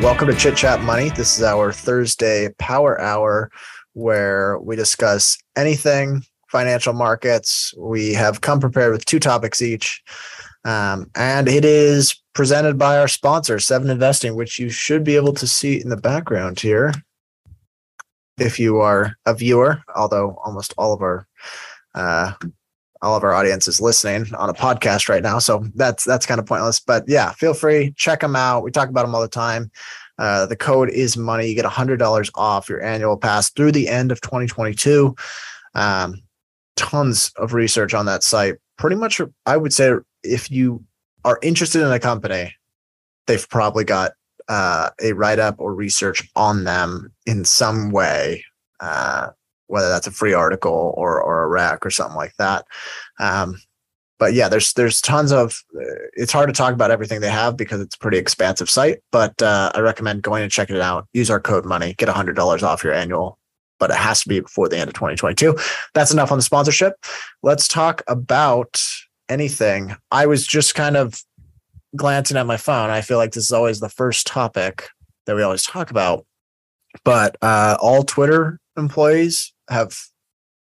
Welcome to Chit Chat Money. This is our Thursday Power Hour where we discuss anything financial markets. We have come prepared with two topics each. Um, and it is presented by our sponsor, Seven Investing, which you should be able to see in the background here if you are a viewer, although almost all of our uh, all of our audience is listening on a podcast right now, so that's that's kind of pointless. But yeah, feel free check them out. We talk about them all the time. Uh, the code is money. You get hundred dollars off your annual pass through the end of 2022. Um, tons of research on that site. Pretty much, I would say, if you are interested in a company, they've probably got uh, a write up or research on them in some way, uh, whether that's a free article or or a rec or something like that. Um, but yeah, there's there's tons of. It's hard to talk about everything they have because it's a pretty expansive site. But uh, I recommend going and checking it out. Use our code money, get hundred dollars off your annual. But it has to be before the end of 2022. That's enough on the sponsorship. Let's talk about anything. I was just kind of glancing at my phone, I feel like this is always the first topic that we always talk about. But uh, all Twitter employees have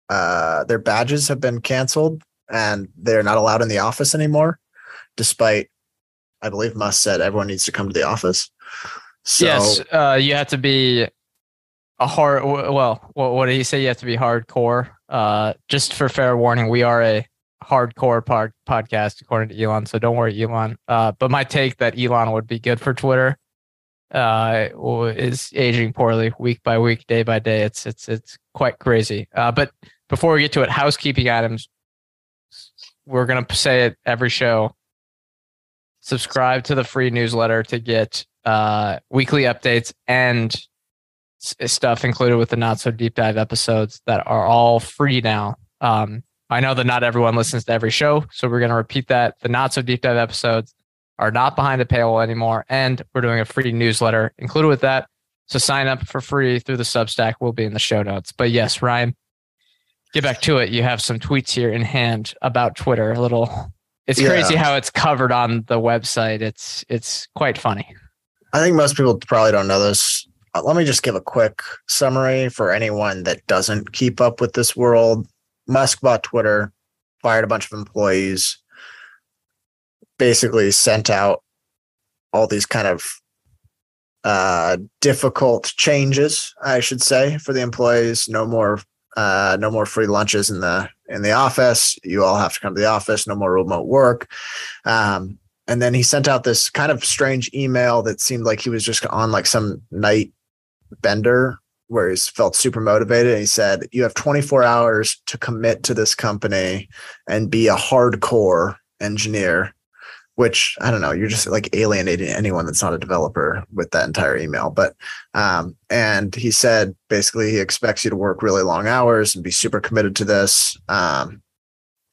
uh, their badges have been canceled and they're not allowed in the office anymore, despite I believe Musk said everyone needs to come to the office. So, yes, uh, you have to be a hard. Well, what did he say? You have to be hardcore. Uh, just for fair warning, we are a hardcore pod- podcast according to Elon. So don't worry, Elon. Uh, but my take that Elon would be good for Twitter uh, is aging poorly week by week, day by day. It's it's it's quite crazy. Uh, but before we get to it, housekeeping items. We're gonna say it every show. Subscribe to the free newsletter to get uh, weekly updates and stuff included with the not so deep dive episodes that are all free now. Um, I know that not everyone listens to every show, so we're to repeat that. The not so deep dive episodes are not behind the paywall anymore, and we're doing a free newsletter included with that. So sign up for free through the Substack. Will be in the show notes. But yes, Ryan, get back to it. You have some tweets here in hand about Twitter. A little. It's yeah. crazy how it's covered on the website. It's it's quite funny. I think most people probably don't know this. Uh, let me just give a quick summary for anyone that doesn't keep up with this world. Musk bought Twitter, fired a bunch of employees, basically sent out all these kind of uh, difficult changes, I should say, for the employees. No more, uh, no more free lunches in the in the office. You all have to come to the office. No more remote work. Um, and then he sent out this kind of strange email that seemed like he was just on like some night bender where he's felt super motivated. And he said, You have 24 hours to commit to this company and be a hardcore engineer, which I don't know, you're just like alienating anyone that's not a developer with that entire email. But, um, and he said basically he expects you to work really long hours and be super committed to this. Um,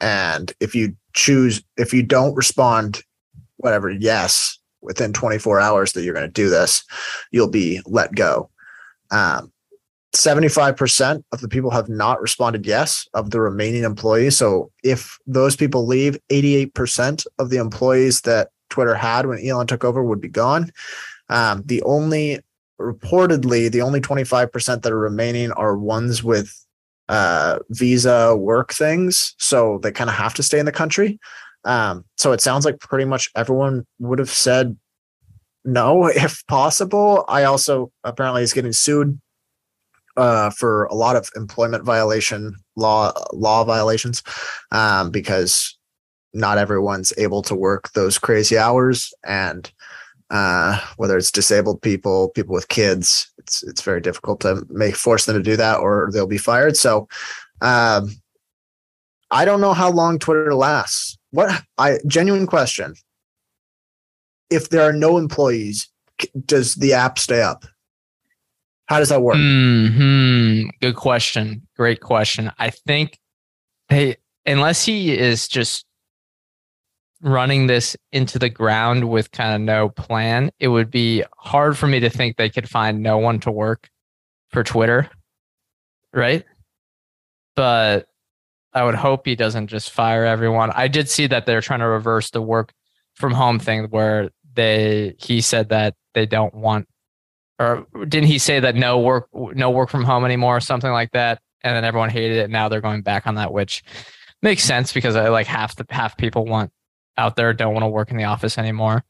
and if you choose, if you don't respond, whatever, yes, within 24 hours that you're going to do this, you'll be let go. Um, 75% of the people have not responded yes of the remaining employees. So if those people leave, 88% of the employees that Twitter had when Elon took over would be gone. Um, the only reportedly, the only 25% that are remaining are ones with uh, visa work things. So they kind of have to stay in the country. Um, so it sounds like pretty much everyone would have said no if possible. I also apparently is getting sued uh, for a lot of employment violation law law violations um, because not everyone's able to work those crazy hours. And uh, whether it's disabled people people with kids it's it's very difficult to make force them to do that or they'll be fired. So um, i don't know how long twitter lasts. What i genuine question. If there are no employees, does the app stay up? How does that work? Hmm. Good question. Great question. I think they, unless he is just running this into the ground with kind of no plan, it would be hard for me to think they could find no one to work for Twitter. Right. But I would hope he doesn't just fire everyone. I did see that they're trying to reverse the work from home thing where they he said that they don't want or didn't he say that no work no work from home anymore or something like that? And then everyone hated it. Now they're going back on that which makes sense because I, uh, like half the half people want out there don't want to work in the office anymore.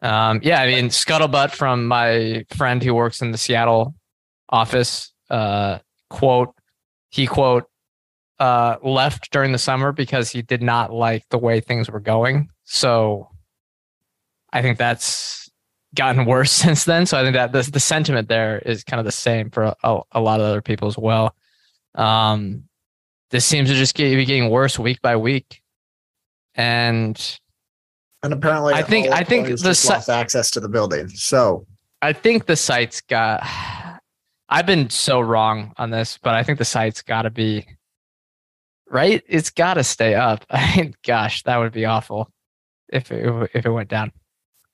Um, yeah i mean scuttlebutt from my friend who works in the seattle office uh, quote he quote uh, left during the summer because he did not like the way things were going. So i think that's gotten worse since then. So I think that the, the sentiment there is kind of the same for a, a lot of other people as well. Um, this seems to just get, be getting worse week by week, and and apparently, I think I think the site access to the building. So I think the site's got. I've been so wrong on this, but I think the site's got to be right. It's got to stay up. I mean, gosh, that would be awful if it, if it went down.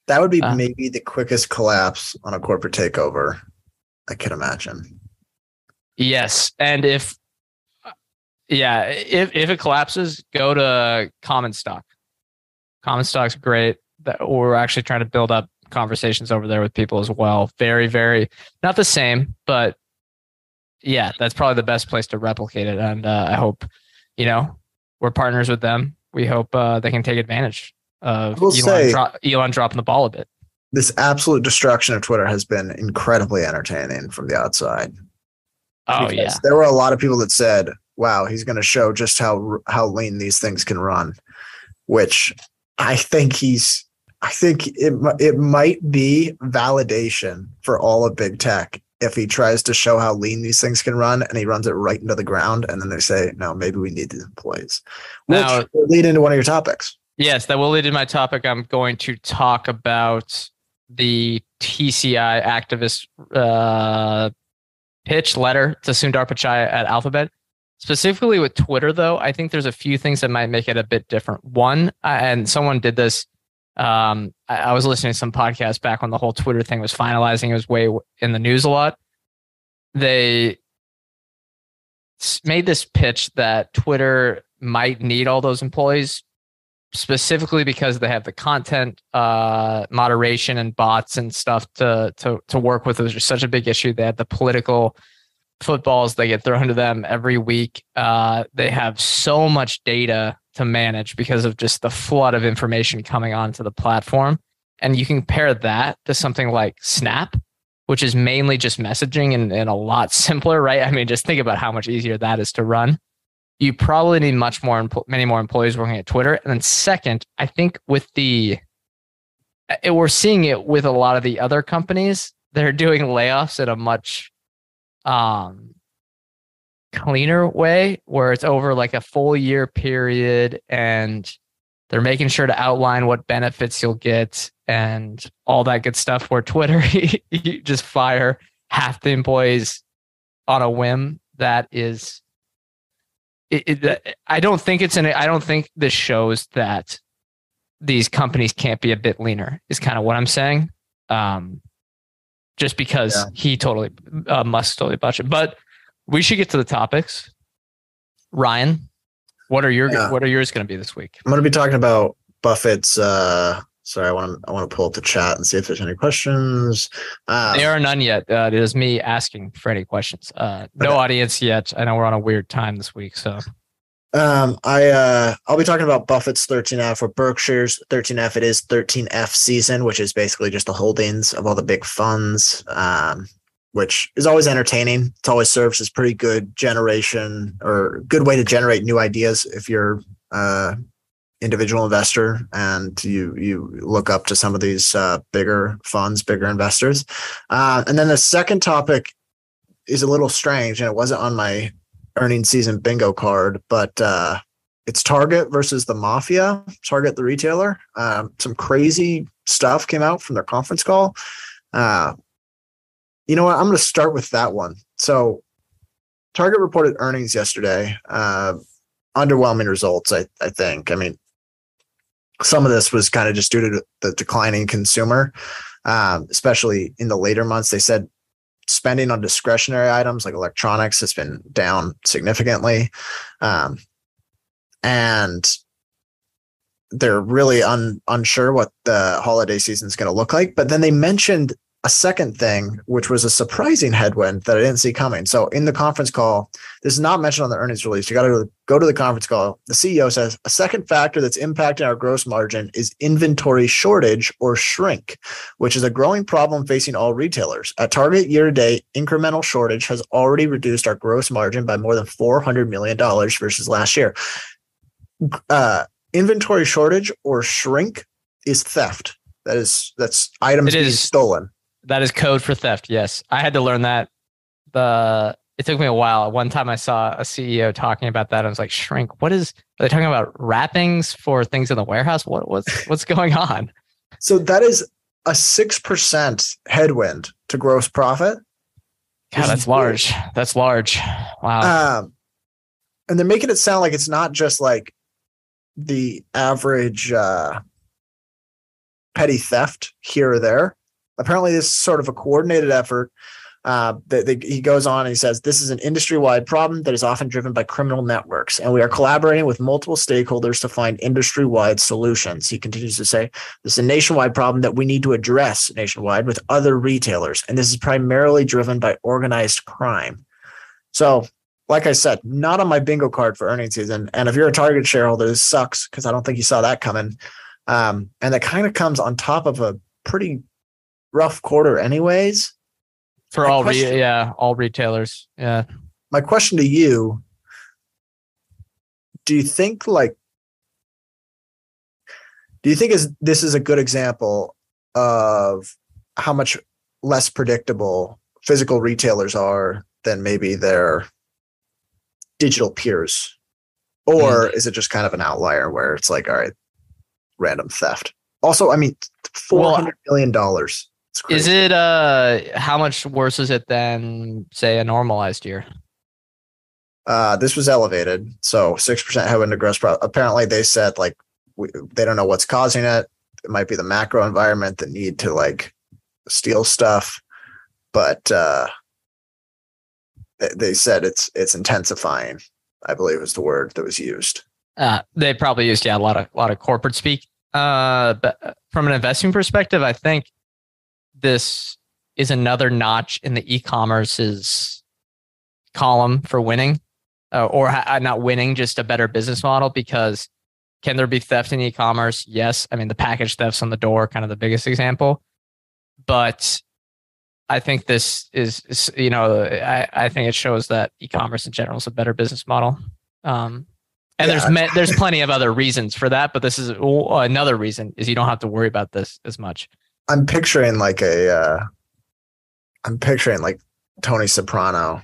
That would be uh, maybe the quickest collapse on a corporate takeover I can imagine. Yes, and if yeah, if if it collapses, go to Commonstock. Common stock's great. That we're actually trying to build up conversations over there with people as well. Very, very not the same, but yeah, that's probably the best place to replicate it. And uh, I hope, you know, we're partners with them. We hope uh, they can take advantage of Elon, say, dro- Elon dropping the ball a bit. This absolute destruction of Twitter has been incredibly entertaining from the outside. Oh yeah, there were a lot of people that said, "Wow, he's going to show just how how lean these things can run," which I think he's. I think it it might be validation for all of big tech if he tries to show how lean these things can run and he runs it right into the ground and then they say no maybe we need these employees which now, lead into one of your topics Yes, that will lead to my topic. I'm going to talk about the TCI activist uh, pitch letter to Sundar Pichai at Alphabet. Specifically with Twitter, though, I think there's a few things that might make it a bit different. One, and someone did this. Um, I, I was listening to some podcast back when the whole Twitter thing was finalizing. It was way in the news a lot. They made this pitch that Twitter might need all those employees specifically because they have the content uh, moderation and bots and stuff to to to work with. It was just such a big issue. They had the political footballs they get thrown to them every week. Uh, they have so much data to manage because of just the flood of information coming onto the platform. And you compare that to something like Snap, which is mainly just messaging and, and a lot simpler, right? I mean, just think about how much easier that is to run you probably need much more, many more employees working at Twitter. And then second, I think with the, eh, we're seeing it with a lot of the other companies that are doing layoffs at a much um, cleaner way, where it's over like a full year period and they're making sure to outline what benefits you'll get and all that good stuff. Where Twitter, you just fire half the employees on a whim. That is it, it, I don't think it's an. I don't think this shows that these companies can't be a bit leaner. Is kind of what I'm saying. Um, just because yeah. he totally uh, must totally budget. But we should get to the topics. Ryan, what are your yeah. what are yours going to be this week? I'm going to be talking about Buffett's uh, Sorry, I want to I want to pull up the chat and see if there's any questions. Um, there are none yet. Uh, it is me asking for any questions. Uh, no okay. audience yet. I know we're on a weird time this week, so. Um, I uh, I'll be talking about Buffett's 13F or Berkshire's 13F. It is 13F season, which is basically just the holdings of all the big funds. Um, which is always entertaining. It always serves as pretty good generation or good way to generate new ideas if you're uh, individual investor and you you look up to some of these uh, bigger funds, bigger investors. Uh, and then the second topic is a little strange, and it wasn't on my earning season bingo card, but uh, it's Target versus the Mafia, Target the retailer. Um, some crazy stuff came out from their conference call. Uh, you know what? I'm going to start with that one. So, Target reported earnings yesterday. Uh, underwhelming results, I, I think. I mean, some of this was kind of just due to the declining consumer, um, especially in the later months. They said spending on discretionary items like electronics has been down significantly. Um, and they're really un, unsure what the holiday season is going to look like. But then they mentioned a second thing, which was a surprising headwind that I didn't see coming. So in the conference call, this is not mentioned on the earnings release. You got to go to the conference call. The CEO says a second factor that's impacting our gross margin is inventory shortage or shrink, which is a growing problem facing all retailers. At Target year to date, incremental shortage has already reduced our gross margin by more than $400 million versus last year. Uh, inventory shortage or shrink is theft. That is that's items being stolen that is code for theft. Yes, I had to learn that. The it took me a while. One time I saw a CEO talking about that. I was like, "Shrink? What is? Are they talking about wrappings for things in the warehouse? What what's what's going on?" So that is a six percent headwind to gross profit. Yeah, that's large. That's large. Wow. Um, and they're making it sound like it's not just like the average uh, petty theft here or there apparently this is sort of a coordinated effort uh, that, he goes on and he says this is an industry-wide problem that is often driven by criminal networks and we are collaborating with multiple stakeholders to find industry-wide solutions. He continues to say this is a nationwide problem that we need to address nationwide with other retailers and this is primarily driven by organized crime. So like i said not on my bingo card for earnings season and if you're a target shareholder this sucks because i don't think you saw that coming. Um, and that kind of comes on top of a pretty rough quarter anyways. For my all question, re- yeah, all retailers. Yeah. My question to you, do you think like do you think is this is a good example of how much less predictable physical retailers are than maybe their digital peers? Or mm. is it just kind of an outlier where it's like, all right, random theft? Also, I mean, four hundred well, million dollars. Is it uh how much worse is it than say a normalized year? Uh, this was elevated, so six percent headwind to gross profit. Apparently, they said like we, they don't know what's causing it. It might be the macro environment, the need to like steal stuff, but uh, they said it's it's intensifying. I believe was the word that was used. Uh, they probably used yeah a lot of a lot of corporate speak. Uh, but from an investing perspective, I think this is another notch in the e-commerce's column for winning uh, or ha- uh, not winning just a better business model because can there be theft in e-commerce? Yes. I mean the package thefts on the door kind of the biggest example. But i think this is, is you know I, I think it shows that e-commerce in general is a better business model. Um, and yeah. there's there's plenty of other reasons for that but this is another reason is you don't have to worry about this as much I'm picturing like a uh I'm picturing like Tony Soprano.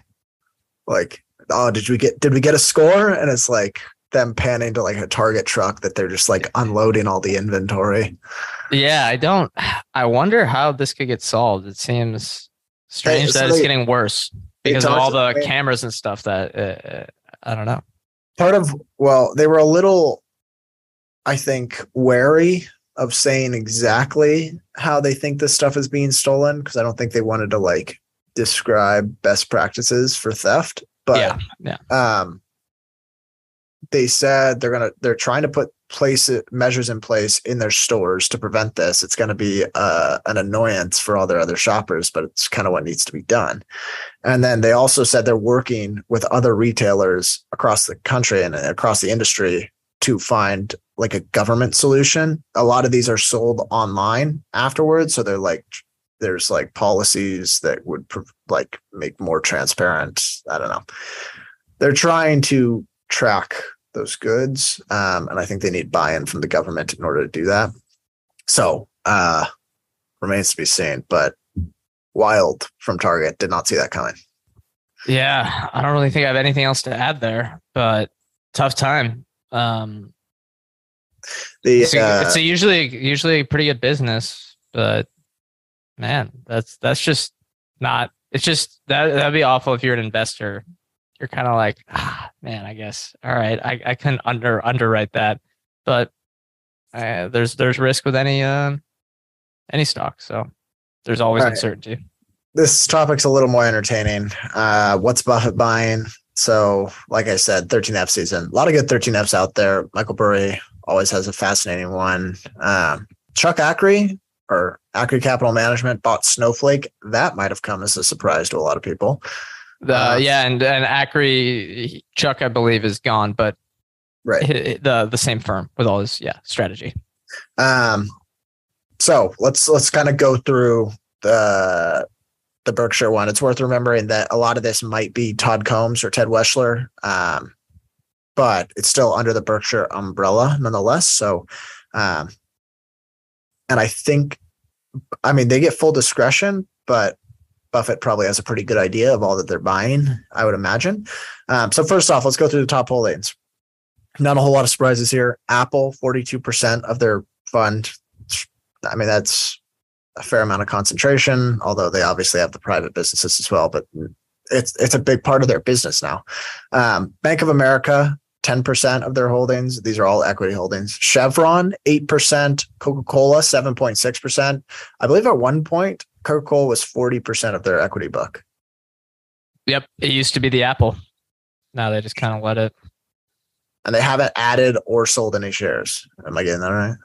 Like, oh, did we get did we get a score? And it's like them panning to like a target truck that they're just like unloading all the inventory. Yeah, I don't I wonder how this could get solved. It seems strange hey, so that they, it's getting worse because of all the cameras and stuff that uh, uh, I don't know. Part of well, they were a little I think wary of saying exactly how they think this stuff is being stolen because I don't think they wanted to like describe best practices for theft. But yeah, yeah. Um, they said they're gonna they're trying to put place measures in place in their stores to prevent this. It's going to be uh, an annoyance for all their other shoppers, but it's kind of what needs to be done. And then they also said they're working with other retailers across the country and across the industry to find like a government solution. A lot of these are sold online afterwards, so they're like there's like policies that would like make more transparent. I don't know. They're trying to track those goods, um, and I think they need buy-in from the government in order to do that. So uh, remains to be seen, but wild from Target did not see that coming. Yeah, I don't really think I have anything else to add there, but tough time Um, The it's, a, uh, it's usually usually a pretty good business, but man, that's that's just not. It's just that that'd be awful if you're an investor. You're kind of like, ah, man, I guess. All right, I I can under underwrite that, but uh, there's there's risk with any um any stock, so there's always right. uncertainty. this topic's a little more entertaining. Uh, what's Buffett buying? So, like I said, 13F season. A lot of good 13Fs out there. Michael Burry always has a fascinating one. Um, Chuck Akre or Akre Capital Management bought Snowflake. That might have come as a surprise to a lot of people. The Uh, yeah, and and Akre Chuck, I believe, is gone, but Right. the the same firm with all his yeah strategy. Um, so let's let's kind of go through the the Berkshire one. It's worth remembering that a lot of this might be Todd Combs or Ted Weschler, um, but it's still under the Berkshire umbrella nonetheless. So, um, and I think, I mean, they get full discretion, but Buffett probably has a pretty good idea of all that they're buying. I would imagine. Um, so first off, let's go through the top holdings. Not a whole lot of surprises here. Apple, forty-two percent of their fund. I mean, that's a fair amount of concentration, although they obviously have the private businesses as well, but it's it's a big part of their business now. Um, Bank of America, 10% of their holdings. These are all equity holdings. Chevron, 8%, Coca-Cola, 7.6%. I believe at one point, Coca-Cola was 40% of their equity book. Yep, it used to be the Apple. Now they just kind of let it. And they haven't added or sold any shares. Am I getting that right?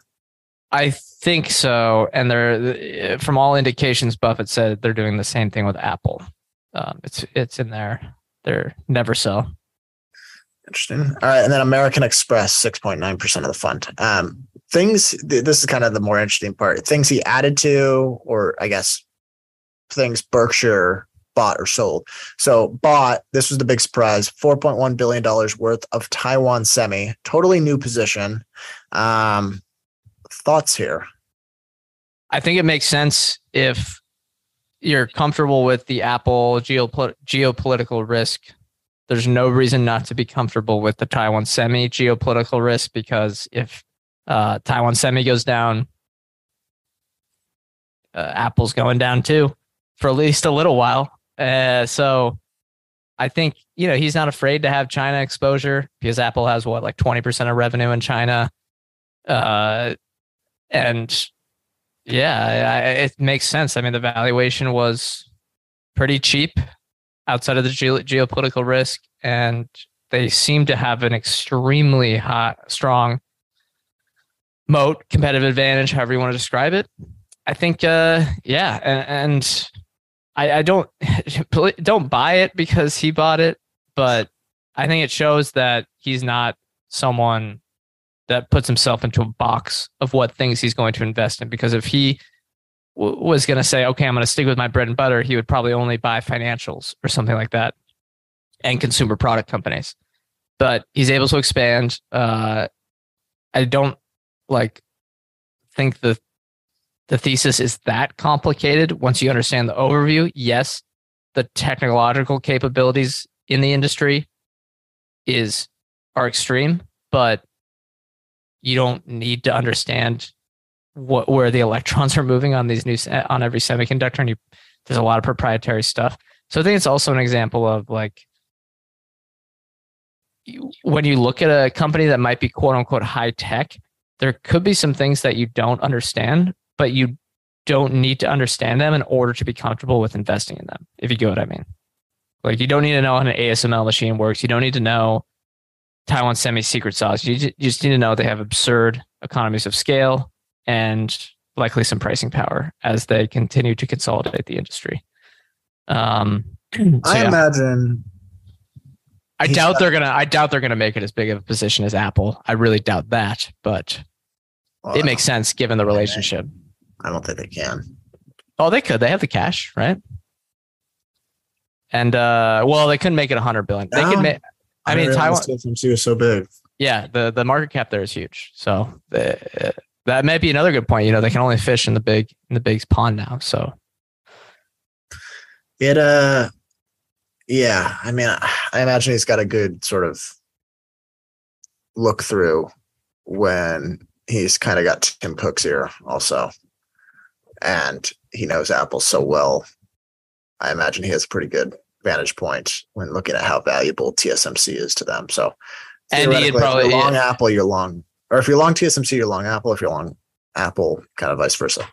I think so, and they're from all indications. Buffett said they're doing the same thing with Apple. Um, it's it's in there. They're never sell. Interesting. All right, and then American Express, six point nine percent of the fund. Um, things. th- This is kind of the more interesting part. Things he added to, or I guess, things Berkshire bought or sold. So bought. This was the big surprise. Four point one billion dollars worth of Taiwan Semi. Totally new position. Um, thoughts here? I think it makes sense if you're comfortable with the Apple geopol- geopolitical risk. There's no reason not to be comfortable with the Taiwan semi geopolitical risk because if uh, Taiwan semi goes down, uh, Apple's going down too for at least a little while. Uh, so I think you know he's not afraid to have China exposure because Apple has what like 20% of revenue in China. Uh, and yeah, I, it makes sense. I mean, the valuation was pretty cheap outside of the geo- geopolitical risk, and they seem to have an extremely hot, strong moat, competitive advantage, however you want to describe it. I think, uh, yeah, and, and I, I don't don't buy it because he bought it, but I think it shows that he's not someone that puts himself into a box of what things he's going to invest in. Because if he w- was going to say, okay, I'm going to stick with my bread and butter, he would probably only buy financials or something like that and consumer product companies. But he's able to expand. Uh, I don't like think the the thesis is that complicated once you understand the overview. Yes, the technological capabilities in the industry is are extreme, but you don't need to understand what where the electrons are moving on these new on every semiconductor and you there's a lot of proprietary stuff. So i think it's also an example of like when you look at a company that might be quote unquote high tech there could be some things that you don't understand but you don't need to understand them in order to be comfortable with investing in them if you get what i mean. Like you don't need to know how an asml machine works. You don't need to know Taiwan semi secret sauce. You, you just need to know they have absurd economies of scale and likely some pricing power as they continue to consolidate the industry. Um, so I yeah. imagine I doubt got- they're gonna. I doubt they're gonna make it as big of a position as Apple. I really doubt that, but well, it makes sense given the relationship. I don't think they can. Oh, they could. They have the cash, right? And uh, well, they couldn't make it a hundred billion. They No. could make. I mean, Taiwan. TSMC was so big. yeah the the market cap there is huge so the, that might be another good point you know they can only fish in the big in the big pond now so It uh yeah, I mean I imagine he's got a good sort of look through when he's kind of got Tim Cook's ear also. And he knows Apple so well. I imagine he has a pretty good vantage point when looking at how valuable TSMC is to them. So and he'd probably if you're long yeah. Apple, you're long or if you're long TSMC, you're long Apple. If you're long Apple, kind of vice versa.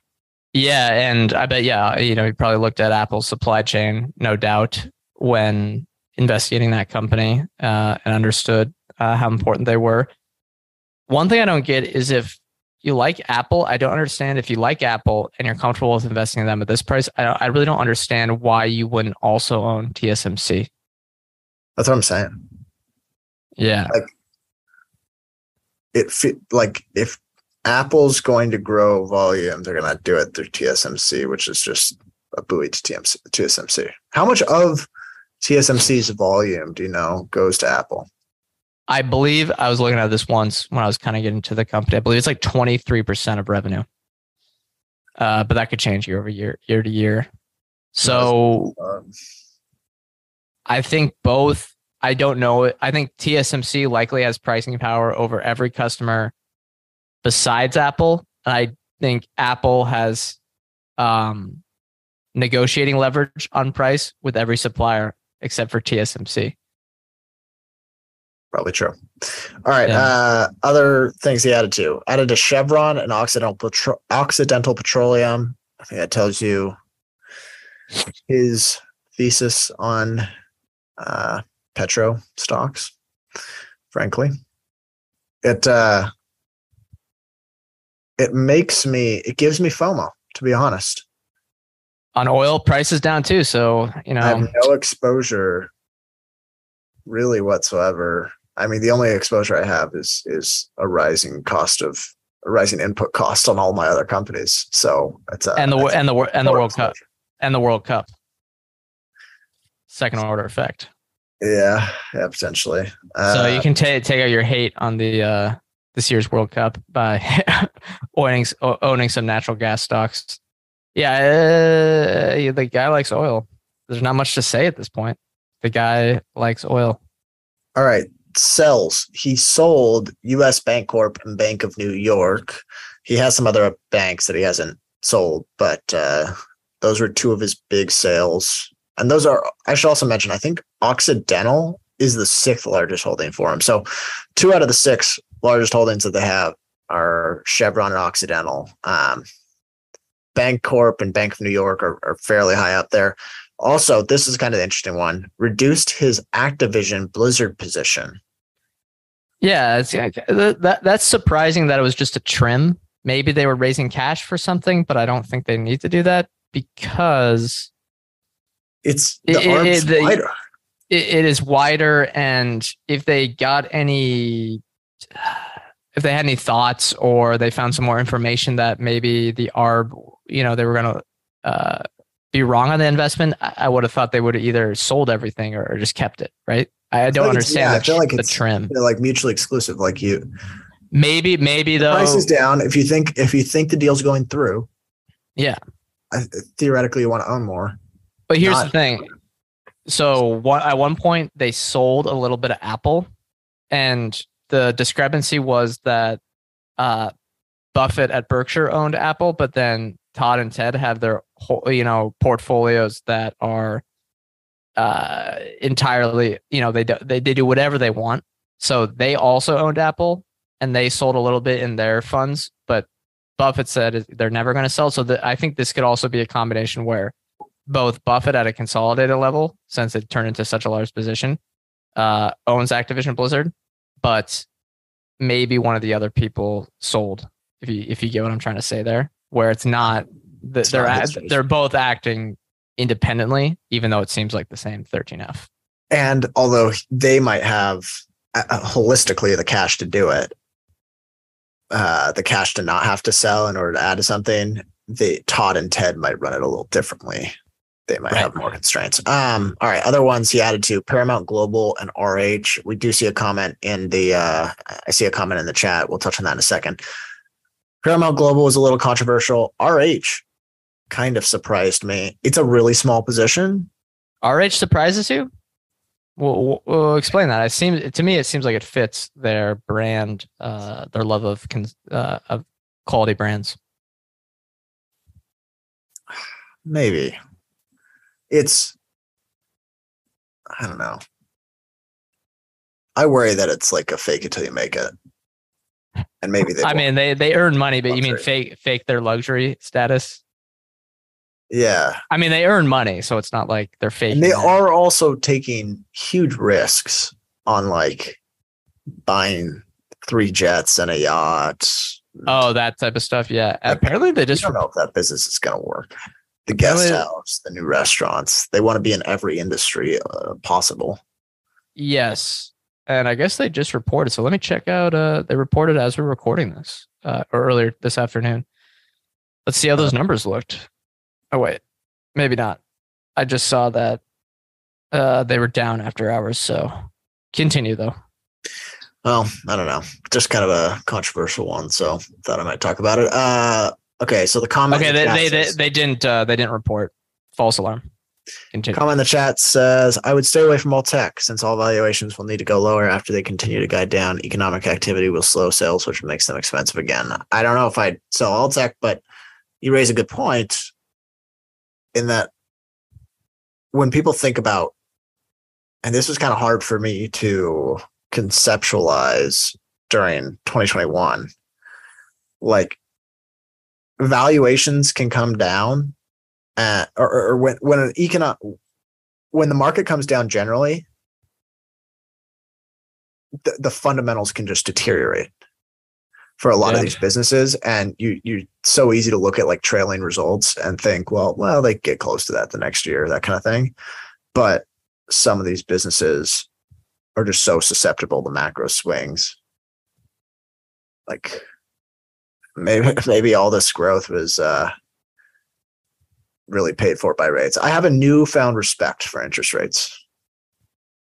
Yeah, and I bet yeah, you know, he probably looked at Apple's supply chain, no doubt, when investigating that company uh, and understood uh, how important they were. One thing I don't get is if you like Apple, I don't understand if you like Apple and you're comfortable with investing in them at this price. I, I really don't understand why you wouldn't also own TSMC. That's what I'm saying. Yeah, like it fit like if Apple's going to grow volume, they're going to do it through TSMC, which is just a buoy to TMC, TSMC. How much of TSMC's volume do you know goes to Apple? I believe I was looking at this once when I was kind of getting to the company. I believe it's like 23% of revenue. Uh, but that could change year over year, year to year. So I think both, I don't know. I think TSMC likely has pricing power over every customer besides Apple. I think Apple has um, negotiating leverage on price with every supplier except for TSMC. Probably true. All right. Yeah. Uh, other things he added to added to Chevron and Occidental, Petro- Occidental Petroleum. I think that tells you his thesis on uh, petro stocks. Frankly, it uh, it makes me it gives me FOMO to be honest. On oil, prices down too. So you know, I have no exposure really whatsoever. I mean, the only exposure I have is is a rising cost of a rising input cost on all my other companies. So it's a, and the and the and the World exposure. Cup and the World Cup second order effect. Yeah, yeah, potentially. Uh, so you can take take out your hate on the uh, this year's World Cup by owning owning some natural gas stocks. Yeah, uh, the guy likes oil. There's not much to say at this point. The guy likes oil. All right, sells. He sold U.S. Bancorp and Bank of New York. He has some other banks that he hasn't sold, but uh, those were two of his big sales. And those are, I should also mention, I think Occidental is the sixth largest holding for him. So two out of the six largest holdings that they have are Chevron and Occidental. Um, Bancorp and Bank of New York are, are fairly high up there. Also, this is kind of the interesting one. Reduced his Activision Blizzard position. Yeah, it's, that that's surprising that it was just a trim. Maybe they were raising cash for something, but I don't think they need to do that because it's the it, arms it, wider. It, it is wider, and if they got any if they had any thoughts or they found some more information that maybe the ARB, you know, they were going to uh, be wrong on the investment, I, I would have thought they would have either sold everything or, or just kept it, right? I, I don't like understand. Yeah, I feel like the it's trim, like mutually exclusive. Like you, maybe, maybe the though. Price is down. If you think if you think the deal's going through, yeah, I, theoretically you want to own more. But here's Not, the thing. So what, at one point they sold a little bit of Apple, and the discrepancy was that uh, Buffett at Berkshire owned Apple, but then Todd and Ted have their you know, portfolios that are uh, entirely, you know, they do, they they do whatever they want. So they also owned Apple, and they sold a little bit in their funds, but Buffett said they're never going to sell. So the, I think this could also be a combination where both Buffett at a consolidated level, since it turned into such a large position, uh, owns Activision Blizzard, but maybe one of the other people sold. If you if you get what I'm trying to say there, where it's not the, they're not they're both acting independently, even though it seems like the same 13F. And although they might have uh, uh, holistically the cash to do it, uh, the cash to not have to sell in order to add to something, the Todd and Ted might run it a little differently they might right. have more constraints. Um, all right, other ones he added to Paramount Global and RH. We do see a comment in the uh, I see a comment in the chat. We'll touch on that in a second. Paramount Global was a little controversial. RH kind of surprised me. It's a really small position. RH surprises you? Well, well, explain that. It seems to me, it seems like it fits their brand, uh, their love of uh, of quality brands. Maybe it's. I don't know. I worry that it's like a fake it till you make it, and maybe they. I mean, they they earn money, but luxury. you mean fake fake their luxury status? Yeah. I mean, they earn money, so it's not like they're fake. And they are also taking huge risks on like buying three jets and a yacht. Oh, that type of stuff. Yeah. Apparently, they just don't know if that business is going to work. The guest house, the new restaurants, they want to be in every industry uh, possible. Yes. And I guess they just reported. So let me check out. Uh, they reported as we're recording this uh, earlier this afternoon. Let's see how those numbers looked. Oh wait, maybe not. I just saw that uh, they were down after hours. So continue though. Well, I don't know. Just kind of a controversial one, so I thought I might talk about it. Uh, okay, so the comment. Okay, they they, they, they didn't uh, they didn't report false alarm. Continue. Comment in the chat says, I would stay away from all tech since all valuations will need to go lower after they continue to guide down. Economic activity will slow sales, which makes them expensive again. I don't know if I'd sell all tech, but you raise a good point in that when people think about, and this was kind of hard for me to conceptualize during 2021, like valuations can come down at, or, or when, when an economic, when the market comes down generally, the, the fundamentals can just deteriorate for a lot yeah. of these businesses and you you so easy to look at like trailing results and think well well they get close to that the next year that kind of thing but some of these businesses are just so susceptible to macro swings like maybe maybe all this growth was uh really paid for by rates i have a newfound respect for interest rates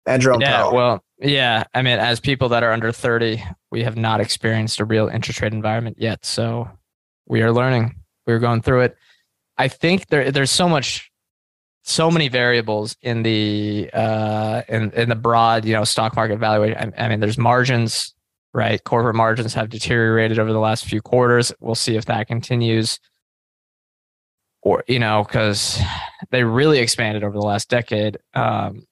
and Jerome yeah, Powell. Well, yeah. I mean, as people that are under 30, we have not experienced a real interest rate environment yet. So we are learning. We're going through it. I think there there's so much so many variables in the uh in, in the broad, you know, stock market valuation. I, I mean, there's margins, right? Corporate margins have deteriorated over the last few quarters. We'll see if that continues or you know because they really expanded over the last decade um,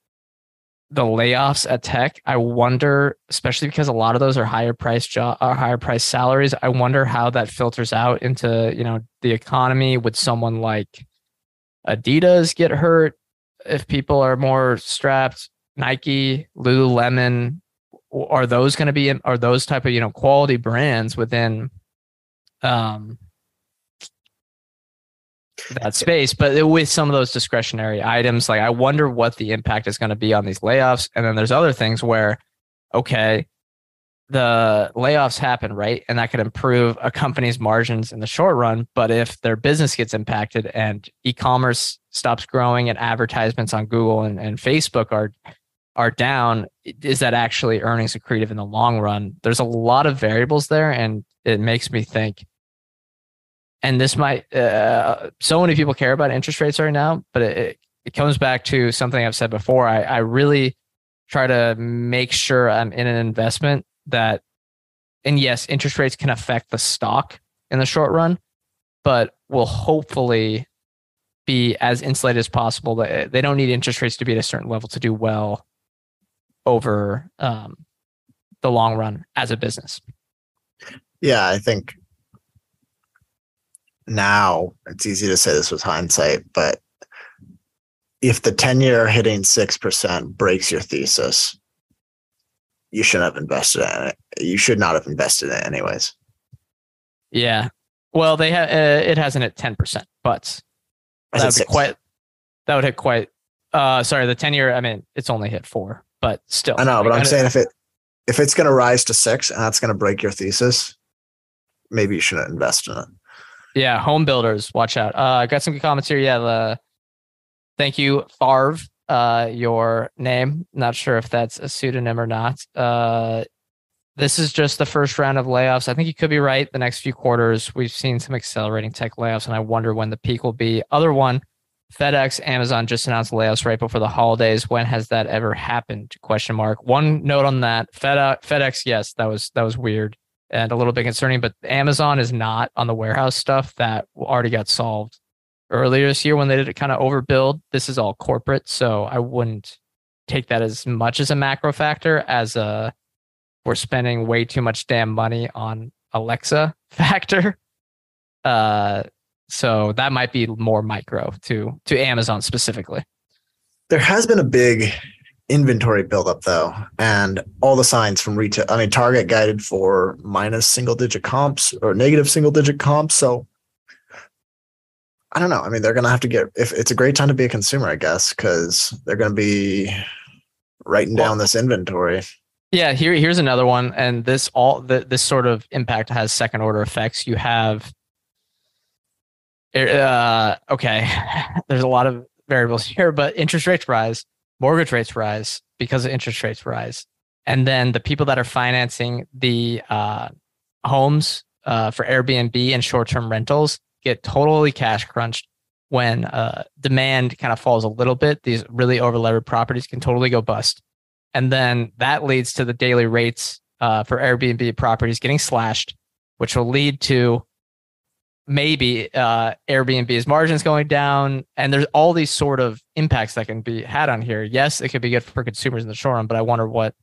the layoffs at tech, I wonder, especially because a lot of those are higher price job or higher price salaries. I wonder how that filters out into you know the economy. Would someone like Adidas get hurt if people are more strapped? Nike, Lululemon, are those going to be are those type of you know quality brands within um that space. But with some of those discretionary items, like I wonder what the impact is going to be on these layoffs. And then there's other things where, okay, the layoffs happen, right? And that could improve a company's margins in the short run. But if their business gets impacted and e-commerce stops growing and advertisements on Google and, and Facebook are are down, is that actually earnings accretive in the long run? There's a lot of variables there, and it makes me think and this might uh, so many people care about interest rates right now but it, it comes back to something i've said before. I, I really try to make sure i'm in an investment that and yes interest rates can affect the stock in the short run but will hopefully be as insulated as possible. They don't need interest rates to be at a certain level to do well over um, the long run as a business. Yeah i think now it's easy to say this was hindsight, but if the 10 year hitting 6% breaks your thesis, you shouldn't have invested in it. You should not have invested in it anyways. Yeah. Well, they have, uh, it hasn't at 10%, but that would be quite, that would hit quite, uh, sorry, the 10 year, I mean, it's only hit four, but still. I know, but I'm saying if it, if it's going to rise to six and that's going to break your thesis, maybe you shouldn't invest in it. Yeah, home builders, watch out. Uh, I got some good comments here. Yeah, the, thank you, Farv. Uh, your name. Not sure if that's a pseudonym or not. Uh, this is just the first round of layoffs. I think you could be right. The next few quarters, we've seen some accelerating tech layoffs, and I wonder when the peak will be. Other one, FedEx, Amazon just announced layoffs right before the holidays. When has that ever happened? Question mark. One note on that. FedEx, FedEx, yes, that was that was weird and a little bit concerning. But Amazon is not on the warehouse stuff that already got solved earlier this year when they did it kind of overbuild. This is all corporate, so I wouldn't take that as much as a macro factor as a we're spending way too much damn money on Alexa factor. Uh, so that might be more micro to to Amazon specifically. There has been a big inventory buildup though, and all the signs from retail. I mean, Target guided for minus single digit comps or negative single digit comps. So I don't know. I mean, they're going to have to get if it's a great time to be a consumer, I guess, because they're going to be writing well, down this inventory. Yeah, here here's another one, and this all the, this sort of impact has second order effects. You have, uh, okay, there's a lot of variables here, but interest rates rise, mortgage rates rise because of interest rates rise, and then the people that are financing the uh, homes uh, for Airbnb and short term rentals get totally cash crunched when uh, demand kind of falls a little bit. These really overlevered properties can totally go bust. And then that leads to the daily rates uh, for Airbnb properties getting slashed, which will lead to maybe uh, Airbnb's margins going down. And there's all these sort of impacts that can be had on here. Yes, it could be good for consumers in the short run, but I wonder what,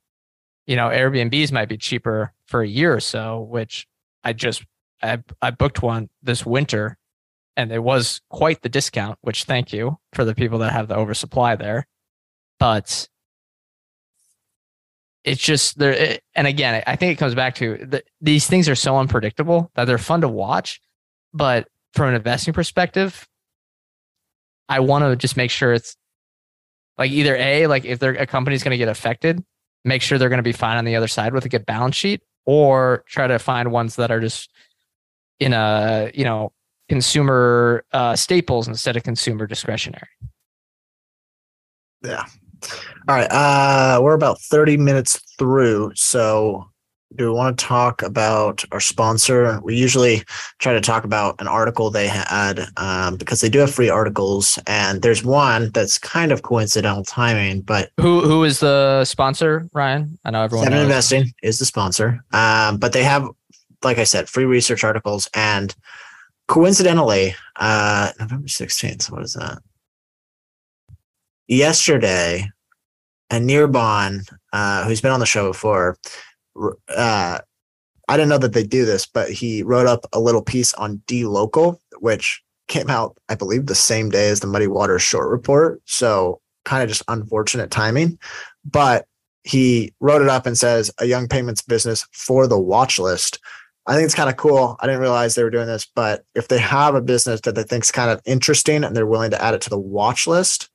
you know, Airbnbs might be cheaper for a year or so, which I just I, I booked one this winter and it was quite the discount, which thank you for the people that have the oversupply there. But it's just there. It, and again, I think it comes back to the, these things are so unpredictable that they're fun to watch. But from an investing perspective, I want to just make sure it's like either A, like if they're, a company's going to get affected, make sure they're going to be fine on the other side with a good balance sheet, or try to find ones that are just in a you know consumer uh, staples instead of consumer discretionary. Yeah. All right. Uh, we're about 30 minutes through. So, do we want to talk about our sponsor? We usually try to talk about an article they had um, because they do have free articles, and there's one that's kind of coincidental timing. But who who is the sponsor, Ryan? I know everyone. Seven knows. Investing is the sponsor, um, but they have like I said, free research articles. And coincidentally, uh, November 16th, what is that? Yesterday, Anirban, uh, who's been on the show before, uh, I didn't know that they do this, but he wrote up a little piece on dLocal, which came out, I believe, the same day as the Muddy Waters short report. So kind of just unfortunate timing. But he wrote it up and says a young payments business for the watch list. I think it's kind of cool. I didn't realize they were doing this, but if they have a business that they think is kind of interesting and they're willing to add it to the watch list,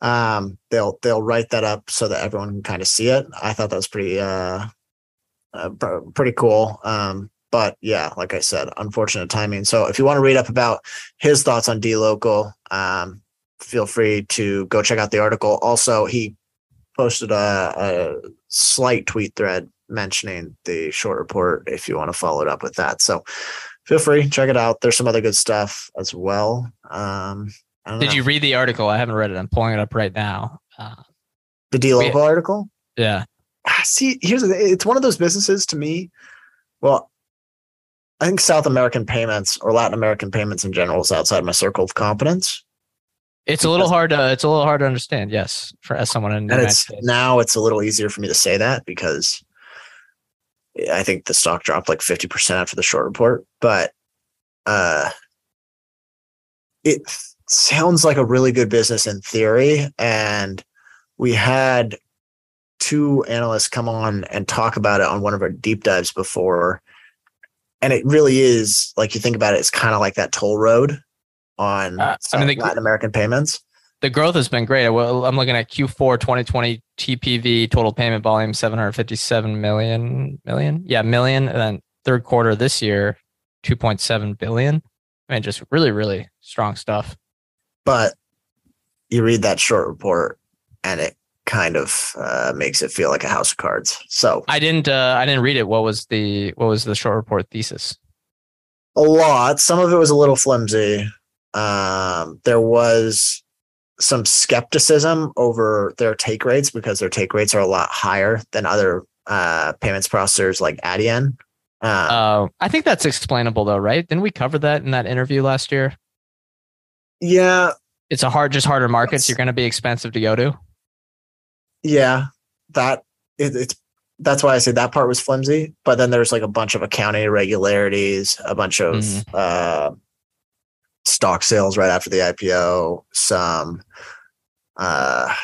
um, they'll they'll write that up so that everyone can kind of see it. I thought that was pretty uh, uh pretty cool. Um, but yeah, like I said, unfortunate timing. So if you want to read up about his thoughts on dLocal, um, feel free to go check out the article. Also, he posted a, a slight tweet thread mentioning the short report if you want to follow it up with that. So feel free, check it out. There's some other good stuff as well. Um, Did know. you read the article? I haven't read it. I'm pulling it up right now. Uh, the dLocal article? Yeah. Ah, see, here's the thing. It's one of those businesses to me. Well, I think South American payments or Latin American payments in general is outside my circle of competence. It's a little hard to it's a little hard to understand, yes, for as someone in and it's now it's a little easier for me to say that because I think the stock dropped like 50% after the short report, but uh, it sounds like a really good business in theory. And we had two analysts come on and talk about it on one of our deep dives before. And it really is like you think about it, it's kind of like that toll road on uh, I mean, the, Latin American payments the growth has been great. Well, I'm looking at Q4 2020 TPV total payment volume 757 million million. Yeah, million. And then third quarter this year 2.7 billion. I mean, just really, really strong stuff. But you read that short report and it kind of uh, makes it feel like a house of cards. So I didn't uh, I didn't read it. What was the what was the short report thesis? A lot. Some of it was a little flimsy. Um, there was some skepticism over their take rates because their take rates are a lot higher than other uh, payments processors like Adyen. Uh, uh, I think that's explainable though, right? Didn't we cover that in that interview last year? Yeah, it's a hard, just harder markets. You're going to be expensive to go to. Yeah, that it, it's that's why I say that part was flimsy. But then there's like a bunch of accounting irregularities, a bunch of mm-hmm. uh, stock sales right after the IPO. Some, uh,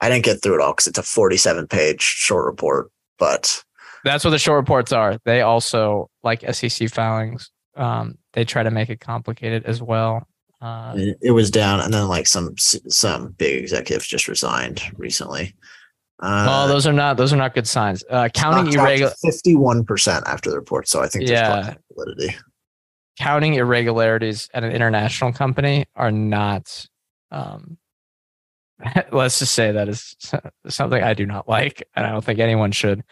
I didn't get through it all because it's a 47 page short report. But that's what the short reports are. They also like SEC filings. Um, they try to make it complicated as well. Uh, it was down, and then like some some big executives just resigned recently. Uh, well, those are not those are not good signs. Uh, counting irregular fifty one percent after the report, so I think yeah, validity. Counting irregularities at an international company are not. Um, let's just say that is something I do not like, and I don't think anyone should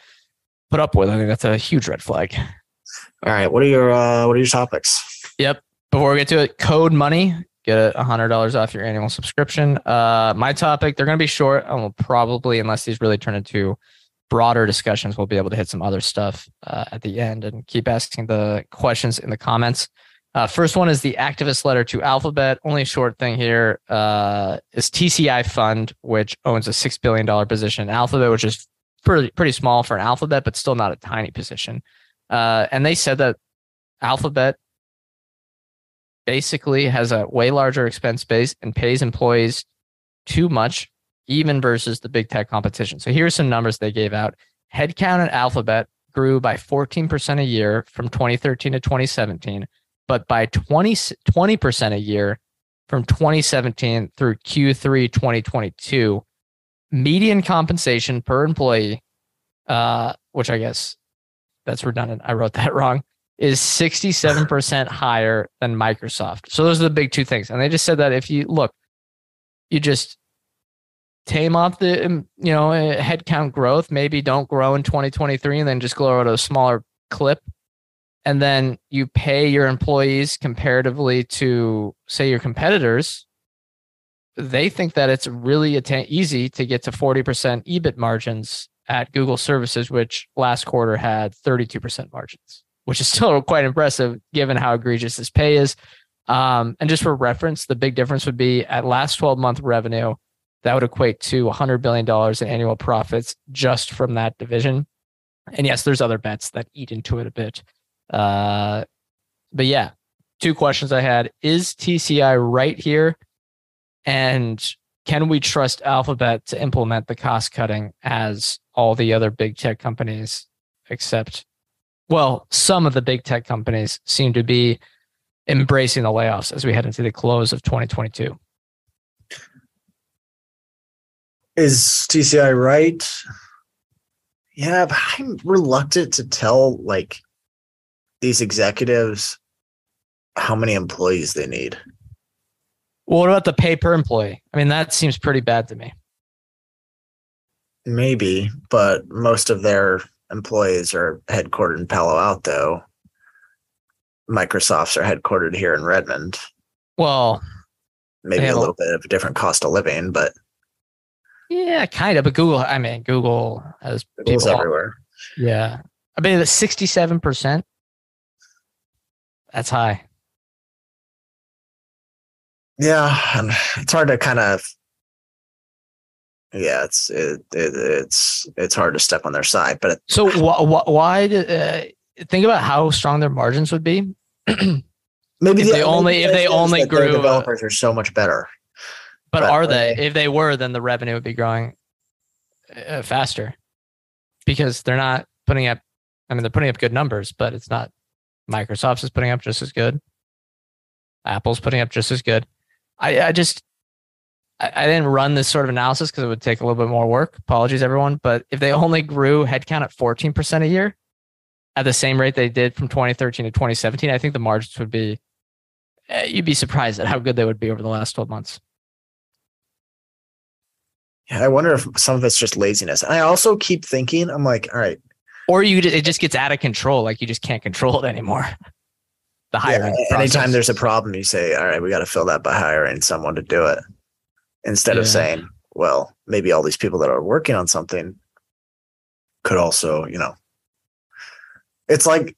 put up with. I think that's a huge red flag. All right, what are your uh, what are your topics? Yep. Before we get to it, code money. Get a hundred dollars off your annual subscription. Uh, my topic, they're gonna be short. I will probably, unless these really turn into broader discussions, we'll be able to hit some other stuff uh, at the end and keep asking the questions in the comments. Uh, first one is the activist letter to Alphabet. Only short thing here uh, is TCI Fund, which owns a six billion dollar position in Alphabet, which is pretty pretty small for an Alphabet, but still not a tiny position. Uh, and they said that Alphabet basically has a way larger expense base and pays employees too much, even versus the big tech competition. So here's some numbers they gave out. Headcount at Alphabet grew by 14% a year from 2013 to 2017, but by 20, 20% a year from 2017 through Q3 2022. Median compensation per employee, uh, which I guess that's redundant. I wrote that wrong is 67% higher than Microsoft. So those are the big two things. And they just said that if you look, you just tame off the um, you know uh, headcount growth, maybe don't grow in 2023 and then just grow at a smaller clip. And then you pay your employees comparatively to say your competitors. They think that it's really att- easy to get to 40% EBIT margins at Google services, which last quarter had 32% margins which is still quite impressive given how egregious this pay is. Um, and just for reference, the big difference would be at last 12 month revenue, that would equate to $100 billion in annual profits just from that division. And yes, there's other bets that eat into it a bit. Uh, but yeah, two questions I had Is TCI right here? And can we trust Alphabet to implement the cost cutting as all the other big tech companies, except well, some of the big tech companies seem to be embracing the layoffs as we head into the close of 2022. Is TCI right? Yeah, but I'm reluctant to tell like these executives how many employees they need. Well, what about the pay per employee? I mean, that seems pretty bad to me. Maybe, but most of their employees are headquartered in Palo Alto. Microsoft's are headquartered here in Redmond. Well, maybe a little bit of a different cost of living, but yeah, kind of. But Google, I mean, Google has Google's people everywhere. Yeah, I mean, sixty-seven percent. That's high. Yeah, and it's hard to kind of yeah, it's it, it, it's it's hard to step on their side. But it, so wh- wh- why? Uh, think about how strong their margins would be. maybe if the, they only if they only grew. developers are so much better. But, but are they? If they were, then the revenue would be growing uh, faster because they're not putting up. I mean, they're putting up good numbers, but it's not. Microsoft's is putting up just as good. Apple's putting up just as good. I, I just I, I didn't run this sort of analysis because it would take a little bit more work. Apologies, everyone. But if they only grew headcount at 14% a year at the same rate they did from 2013 to 2017, I think the margins would be, eh, you'd be surprised at how good they would be over the last 12 months. Yeah, I wonder if some of it's just laziness. And I also keep thinking, I'm like, all right. Or you, it just gets out of control. Like you just can't control it anymore. The hiring. Yeah, anytime there's a problem, you say, all right, we got to fill that by hiring someone to do it. Instead yeah. of saying, well, maybe all these people that are working on something could also, you know, it's like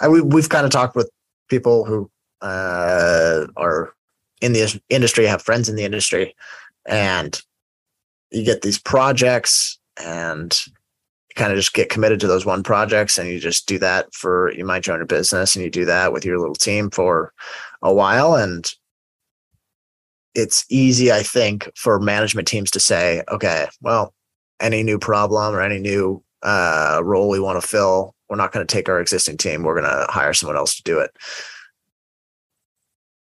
I, we, we've kind of talked with people who uh, are in the industry, have friends in the industry, and you get these projects and you kind of just get committed to those one projects and you just do that for you might join a business and you do that with your little team for a while and it's easy i think for management teams to say okay well any new problem or any new uh, role we want to fill we're not going to take our existing team we're going to hire someone else to do it.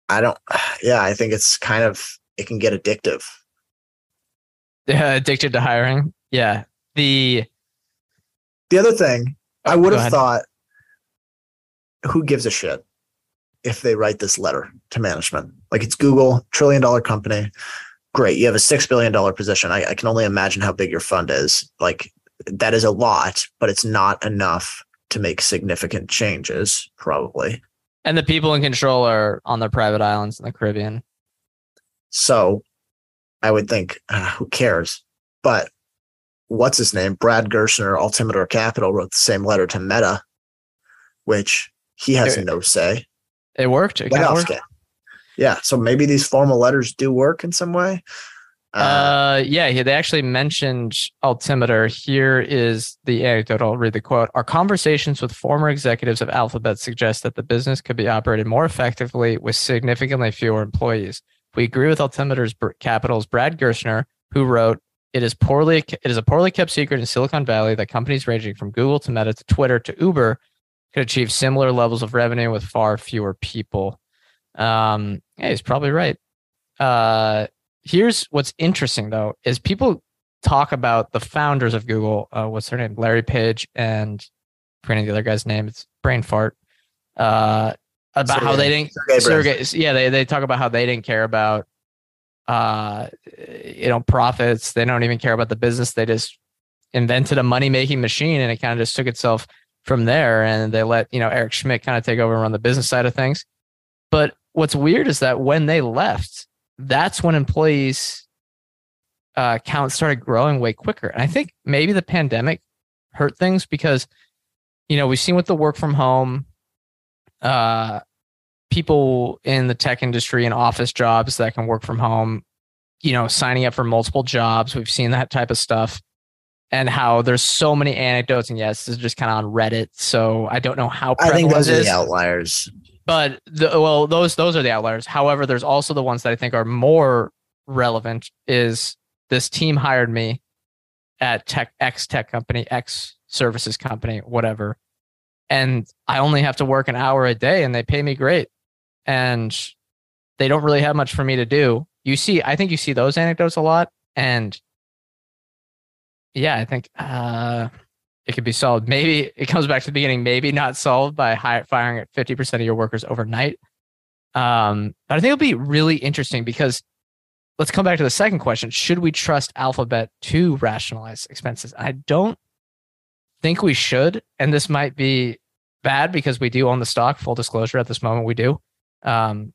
I don't yeah i think it's kind of it can get addictive. Yeah addicted to hiring? Yeah. The the other thing i would have thought who gives a shit if they write this letter to management like it's google trillion dollar company great you have a six billion dollar position I, I can only imagine how big your fund is like that is a lot but it's not enough to make significant changes probably and the people in control are on their private islands in the caribbean so i would think uh, who cares but what's his name? Brad Gerstner, Altimeter Capital, wrote the same letter to Meta, which he has it, no say. It worked. It worked. Yeah. So maybe these formal letters do work in some way. Uh, uh, yeah, they actually mentioned Altimeter. Here is the anecdote. I'll read the quote. Our conversations with former executives of Alphabet suggest that the business could be operated more effectively with significantly fewer employees. We agree with Altimeter's Capital's Brad Gerstner, who wrote, it is poorly it is a poorly kept secret in Silicon Valley that companies ranging from Google to Meta to Twitter to Uber could achieve similar levels of revenue with far fewer people. Um, yeah, he's probably right. Uh, here's what's interesting though is people talk about the founders of Google. Uh, what's their name? Larry Page and forgetting the other guy's name. It's brain fart. Uh, about Sergey. how they didn't. Sergey, yeah, they they talk about how they didn't care about uh, you know, profits. They don't even care about the business. They just invented a money making machine and it kind of just took itself from there. And they let, you know, Eric Schmidt kind of take over and run the business side of things. But what's weird is that when they left, that's when employees uh, count started growing way quicker. And I think maybe the pandemic hurt things because, you know, we've seen with the work from home, uh, people in the tech industry and office jobs that can work from home, you know, signing up for multiple jobs. We've seen that type of stuff and how there's so many anecdotes. And yes, this is just kind of on Reddit. So I don't know how I think those are the outliers. But the, well, those those are the outliers. However, there's also the ones that I think are more relevant. Is this team hired me at tech X tech company, X services company, whatever, and I only have to work an hour a day, and they pay me great and they don't really have much for me to do. You see, I think you see those anecdotes a lot, and yeah, I think uh, it could be solved. Maybe it comes back to the beginning. Maybe not solved by firing at fifty percent of your workers overnight. Um, but I think it'll be really interesting because let's come back to the second question: Should we trust Alphabet to rationalize expenses? I don't think we should, and this might be bad because we do own the stock. Full disclosure, at this moment, we do. Um,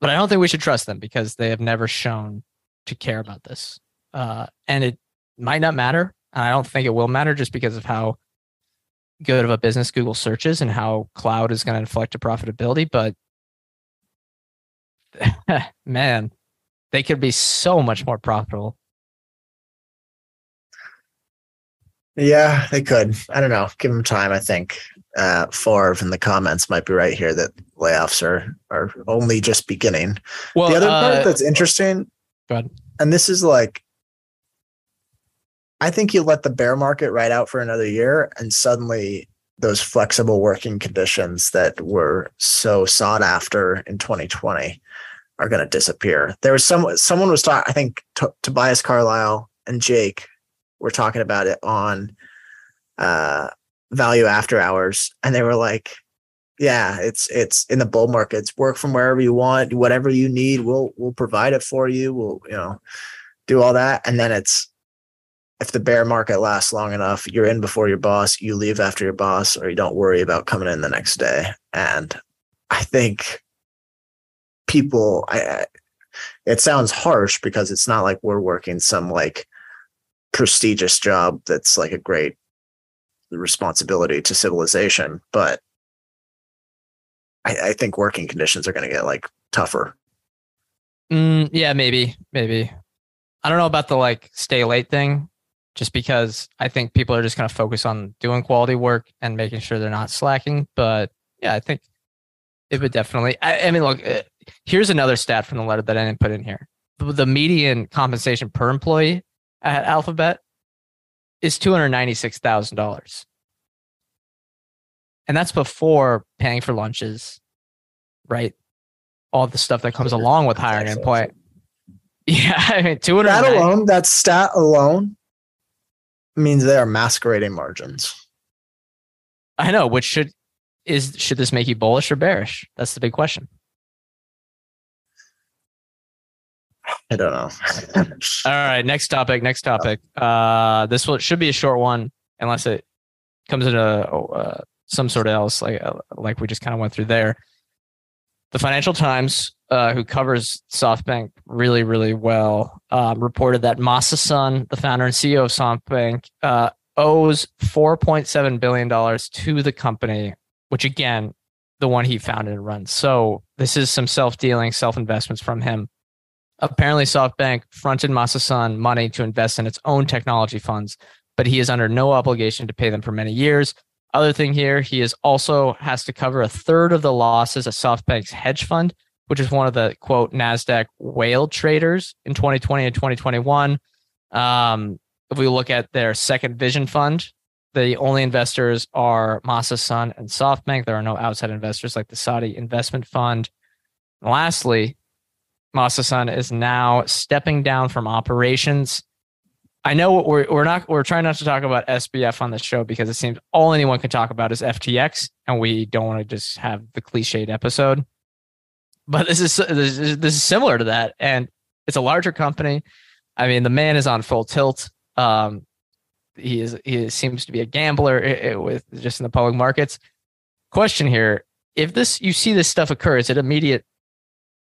but I don't think we should trust them because they have never shown to care about this. Uh, and it might not matter. And I don't think it will matter just because of how good of a business Google searches and how cloud is going to inflect to profitability. But man, they could be so much more profitable. Yeah, they could. I don't know. Give them time, I think uh, Favre in the comments might be right here that layoffs are are only just beginning. Well, the other uh, part that's interesting, Go ahead. and this is like, I think you let the bear market ride out for another year, and suddenly those flexible working conditions that were so sought after in 2020 are going to disappear. There was some someone was talking. I think T- Tobias Carlisle and Jake were talking about it on uh, value after hours and they were like yeah it's it's in the bull markets work from wherever you want whatever you need we'll we'll provide it for you we'll you know do all that and then it's if the bear market lasts long enough you're in before your boss you leave after your boss or you don't worry about coming in the next day and i think people i it sounds harsh because it's not like we're working some like prestigious job that's like a great responsibility to civilization, but I, I think working conditions are going to get like tougher. Mm, yeah, maybe, maybe. I don't know about the like stay late thing, just because I think people are just going to focus on doing quality work and making sure they're not slacking. But yeah, I think it would definitely. I, I mean, look, uh, here's another stat from the letter that I didn't put in here. The, the median compensation per employee at Alphabet is two hundred ninety six thousand dollars, and that's before paying for lunches, right? All the stuff that comes along with hiring an employee. Yeah, I mean, two hundred. That alone, that stat alone, means they are masquerading margins. I know, which should is should this make you bullish or bearish? That's the big question. I don't know. All right, next topic. Next topic. Uh, this will should be a short one, unless it comes into uh, some sort of else, like uh, like we just kind of went through there. The Financial Times, uh, who covers SoftBank really, really well, uh, reported that Masa the founder and CEO of SoftBank, uh, owes $4.7 billion to the company, which again, the one he founded and runs. So this is some self dealing, self investments from him. Apparently, SoftBank fronted Masa money to invest in its own technology funds, but he is under no obligation to pay them for many years. Other thing here, he is also has to cover a third of the losses of SoftBank's hedge fund, which is one of the quote Nasdaq whale traders in 2020 and 2021. Um, if we look at their second vision fund, the only investors are Masa Son and SoftBank. There are no outside investors like the Saudi investment fund. And lastly, Masa Son is now stepping down from operations. I know we're we're not we're trying not to talk about SBF on the show because it seems all anyone can talk about is FTX, and we don't want to just have the cliched episode. But this is this is, this is similar to that, and it's a larger company. I mean, the man is on full tilt. Um, he is he seems to be a gambler with just in the public markets. Question here: If this you see this stuff occur, is it immediate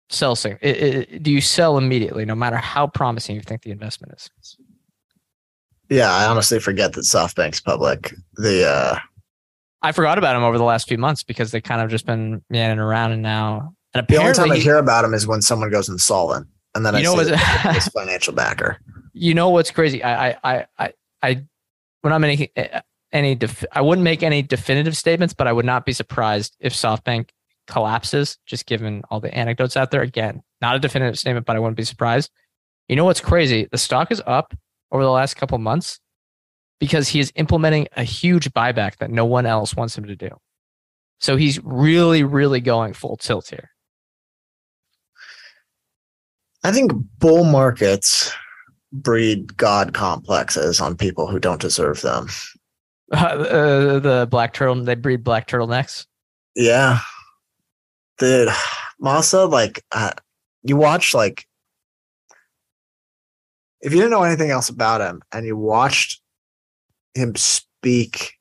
sell? It, it, do you sell immediately, no matter how promising you think the investment is? Yeah, I honestly forget that SoftBank's public. The uh I forgot about him over the last few months because they kind of just been meandering around, and now and the only time I hear about him is when someone goes insolvent, and then you I know see his financial backer. You know what's crazy? I I I I we're not making any def- I wouldn't make any definitive statements, but I would not be surprised if SoftBank collapses, just given all the anecdotes out there. Again, not a definitive statement, but I wouldn't be surprised. You know what's crazy? The stock is up over the last couple months because he is implementing a huge buyback that no one else wants him to do. So he's really, really going full tilt here. I think bull markets breed god complexes on people who don't deserve them. Uh, uh, the black turtle, they breed black turtlenecks. Yeah, dude, Masa, like, uh, you watch like, if you didn't know anything else about him and you watched him speak,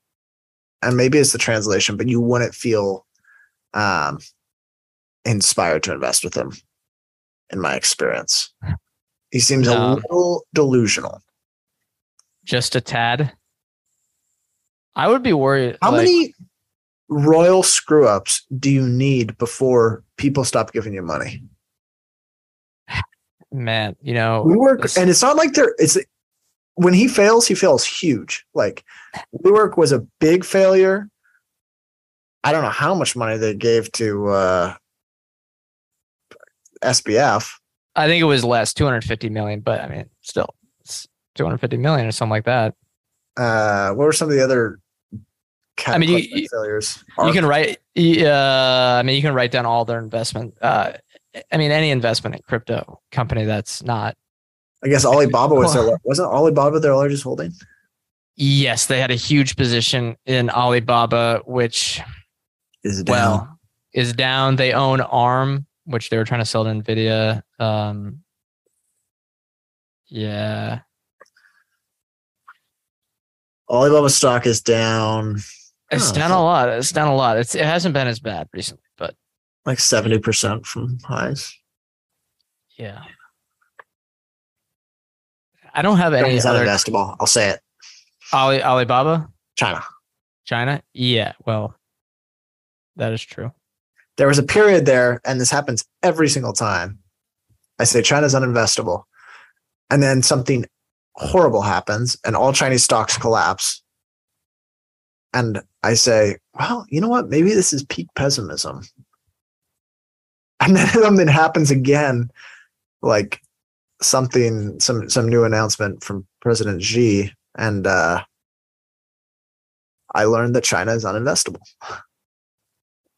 and maybe it's the translation, but you wouldn't feel um inspired to invest with him, in my experience. He seems no. a little delusional. Just a tad. I would be worried. How like, many royal screw ups do you need before people stop giving you money? Man, you know, WeWork, this, and it's not like there. It's when he fails, he fails huge. Like WeWork was a big failure. I don't know how much money they gave to uh, SBF. I think it was less, 250 million, but I mean, still, it's 250 million or something like that. Uh, what were some of the other? I mean, you, failures? You can write. Uh, I mean, you can write down all their investment. Uh, I mean, any investment in crypto company that's not. I guess Alibaba was their wasn't Alibaba their largest holding. Yes, they had a huge position in Alibaba, which is down. well is down. They own ARM, which they were trying to sell to Nvidia. Um, yeah. Alibaba stock is down. It's down a lot. It's down a lot. It's it hasn't been as bad recently, like seventy percent from highs. Yeah. I don't have any other uninvestable. I'll say it. Ali, Alibaba, China. China. Yeah, well, that is true. There was a period there, and this happens every single time. I say China's uninvestable. And then something horrible happens, and all Chinese stocks collapse. And I say, well, you know what? Maybe this is peak pessimism. And then something happens again, like something, some some new announcement from President Xi, and uh, I learned that China is uninvestable.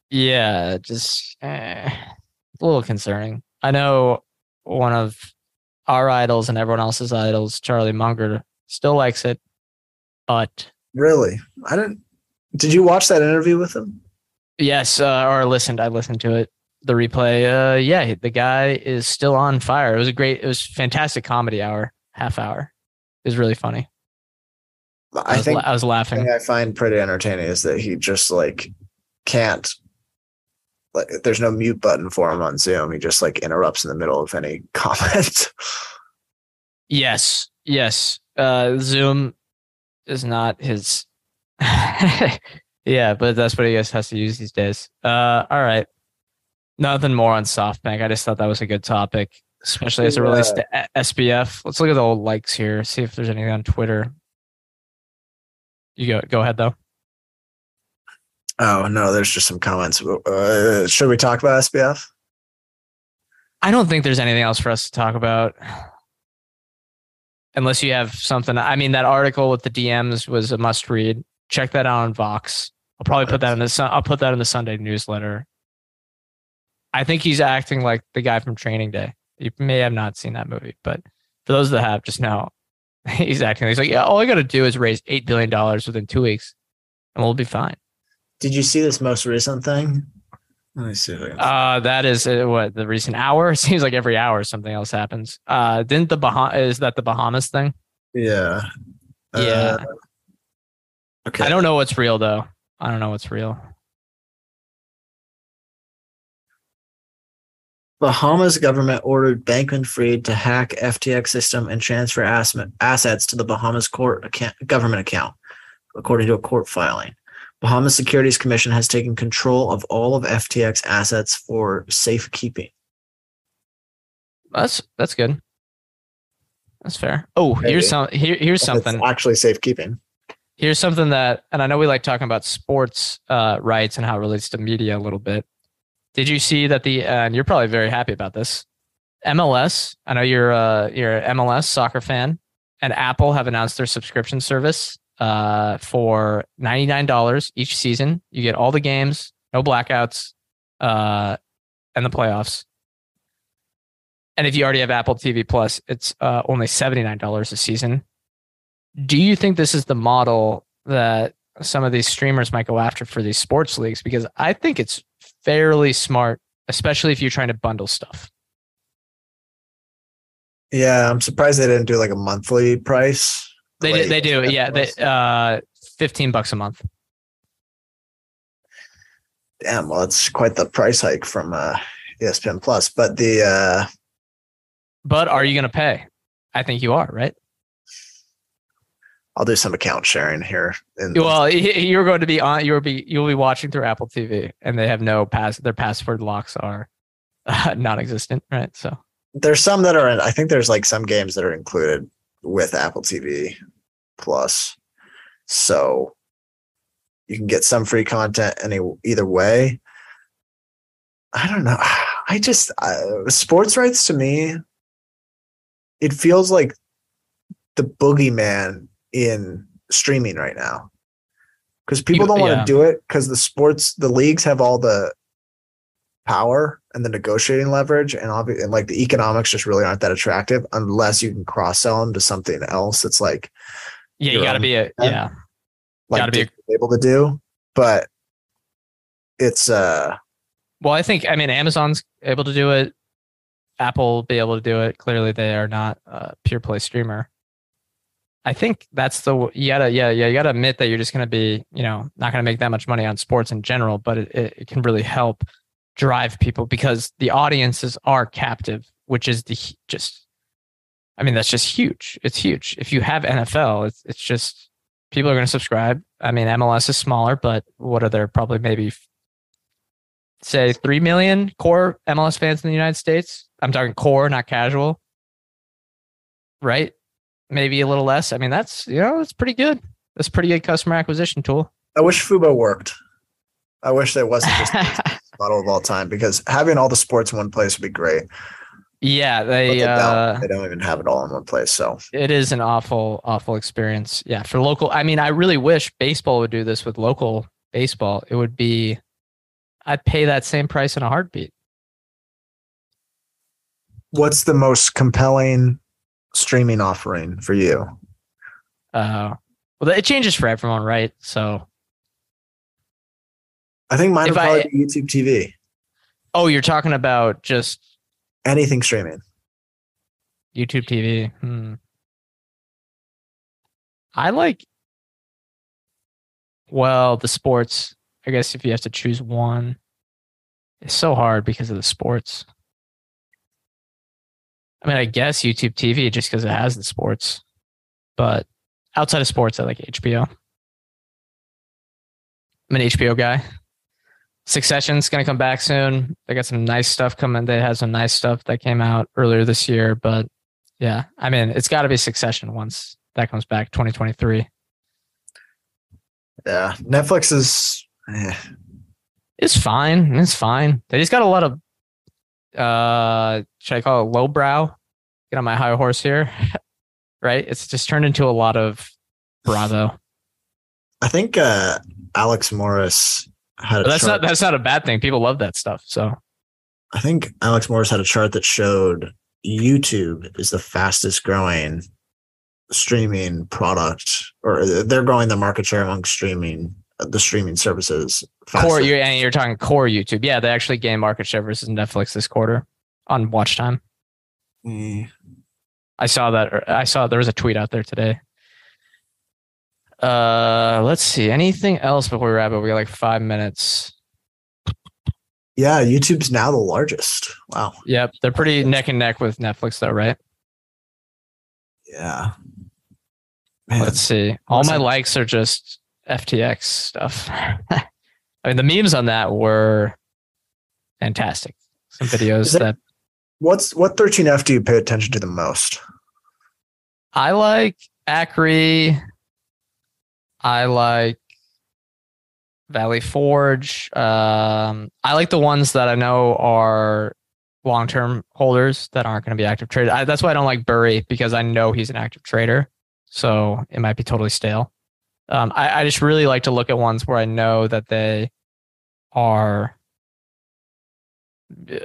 Yeah, just eh, a little concerning. I know one of our idols and everyone else's idols, Charlie Munger, still likes it, but Really, I didn't. Did you watch that interview with him? yes, uh, or listened. I listened to it, the replay. Uh, yeah, the guy is still on fire. It was a great, it was fantastic comedy hour, half hour. It was really funny. I, I think I was laughing. I find pretty entertaining is that he just like can't like there's no mute button for him on Zoom. He just like interrupts in the middle of any comment. Yes, yes. Uh, Zoom is not his. yeah, but that's what he guys has to use these days. Uh, all right. Nothing more on SoftBank. I just thought that was a good topic, especially as it relates to SBF. Let's look at the old likes here. See if there's anything on Twitter. You go. Go ahead though. oh no, there's just some comments. Uh, should we talk about SBF? I don't think there's anything else for us to talk about. Unless you have something. I mean, that article with the DMs was a must read. Check that out on Vox. I'll probably put that in the I'll put that in the Sunday newsletter. I think he's acting like the guy from Training Day. You may have not seen that movie, but for those that have, just know he's acting. He's like, yeah, all I got to do is raise eight billion dollars within two weeks, and we'll be fine. Did you see this most recent thing? Let me see. Uh, that is uh, what the recent hour. It seems like every hour something else happens. Uh, didn't the Baham is that the Bahamas thing? yeah. Yeah. Uh, okay. I don't know what's real though. I don't know what's real. Bahamas government ordered Bankman-Fried to hack FTX system and transfer ass- assets to the Bahamas court account, government account, according to a court filing. Bahamas Securities Commission has taken control of all of FTX assets for safekeeping. That's that's good. That's fair. Oh, Maybe. here's some here, here's something. It's actually safekeeping. Here's something that and I know we like talking about sports uh, rights and how it relates to media a little bit. Did you see that the uh, and you're probably very happy about this. MLS, I know you're uh you're an MLS soccer fan, and Apple have announced their subscription service uh for $99 each season. You get all the games, no blackouts, uh and the playoffs. And if you already have Apple TV Plus, it's uh, only $79 a season. Do you think this is the model that some of these streamers might go after for these sports leagues? Because I think it's fairly smart, especially if you're trying to bundle stuff. Yeah, I'm surprised they didn't do like a monthly price. They Like do, they do, yeah. They uh, fifteen bucks a month. Damn, well, it's quite the price hike from uh, ESPN Plus. But the uh, But are you going to pay? I think you are, right? I'll do some account sharing here. In Well, you're going to be on. You'll be you'll be watching through Apple TV, and they have no pass. Their password locks are uh, non-existent, right? So there's some that are in, I think there's like some games that are included with Apple TV Plus. So you can get some free content any either way. I don't know. I just uh, sports rights to me it feels like the boogeyman in streaming right now. Cuz people don't want to yeah. do it cuz the sports the leagues have all the power and the negotiating leverage and, obvi- and like the economics just really aren't that attractive unless you can cross sell them to something else that's like yeah, you got to be a yeah. like Gotta be a- able to do but it's uh Well, I think I mean Amazon's able to do it. Apple will be able to do it. Clearly, they are not a pure play streamer. I think that's the you gotta yeah yeah you gotta admit that you're just gonna be you know not gonna make that much money on sports in general, but it, it, can really help drive people because the audiences are captive, which is the just. I mean, that's just huge. It's huge. If you have NFL, it's it's just people are to subscribe. I mean, MLS is smaller, but what are there? Probably maybe say three million core MLS fans in the United States. I'm talking core, not casual. Right? Maybe a little less. I mean, that's you know, it's pretty good. That's pretty good customer acquisition tool. I wish Fubo worked. I wish there wasn't just model of all time because having all the sports in one place would be great. Yeah, they they, uh, don't. they don't even have it all in one place. So it is an awful, awful experience. Yeah, for local. I mean, I really wish baseball would do this with local baseball. It would be, I'd pay that same price in a heartbeat. What's the most compelling streaming offering for you? Uh, well, it changes for everyone, right? So I think mine would probably I, be YouTube TV. Oh, you're talking about just anything streaming. YouTube TV. Hmm. I like. Well, the sports. I guess if you have to choose one, it's so hard because of the sports. I mean, I guess YouTube TV just because it has the sports, but outside of sports, I like HBO. I'm an HBO guy. Succession's going to come back soon. They got some nice stuff coming. They had some nice stuff that came out earlier this year, but yeah, I mean, it's got to be Succession once that comes back 2023. Yeah, Netflix is eh. it's fine. It's fine. They just got a lot of uh should I call it lowbrow? Get on my high horse here. right? It's just turned into a lot of Bravo. I think uh Alex Morris had that's chart. not that's not a bad thing. People love that stuff. So I think Alex Morris had a chart that showed YouTube is the fastest growing streaming product, or they're growing the market share among streaming the streaming services. Faster. Core, you're, and you're talking core YouTube. Yeah, they actually gained market share versus Netflix this quarter on watch time. Mm. I saw that. I saw there was a tweet out there today. Uh, let's see. Anything else before we wrap up? We got like five minutes. Yeah, YouTube's now the largest. Wow. Yep, they're pretty neck and neck with Netflix, though, right? Yeah. Man. Let's see. All my likes are just FTX stuff. I mean, the memes on that were fantastic. Some videos that, that. What's what 13F do you pay attention to the most? I like Akre. I like Valley Forge. Um, I like the ones that I know are long term holders that aren't going to be active traders. That's why I don't like Burry because I know he's an active trader. So it might be totally stale. Um, I, I just really like to look at ones where I know that they are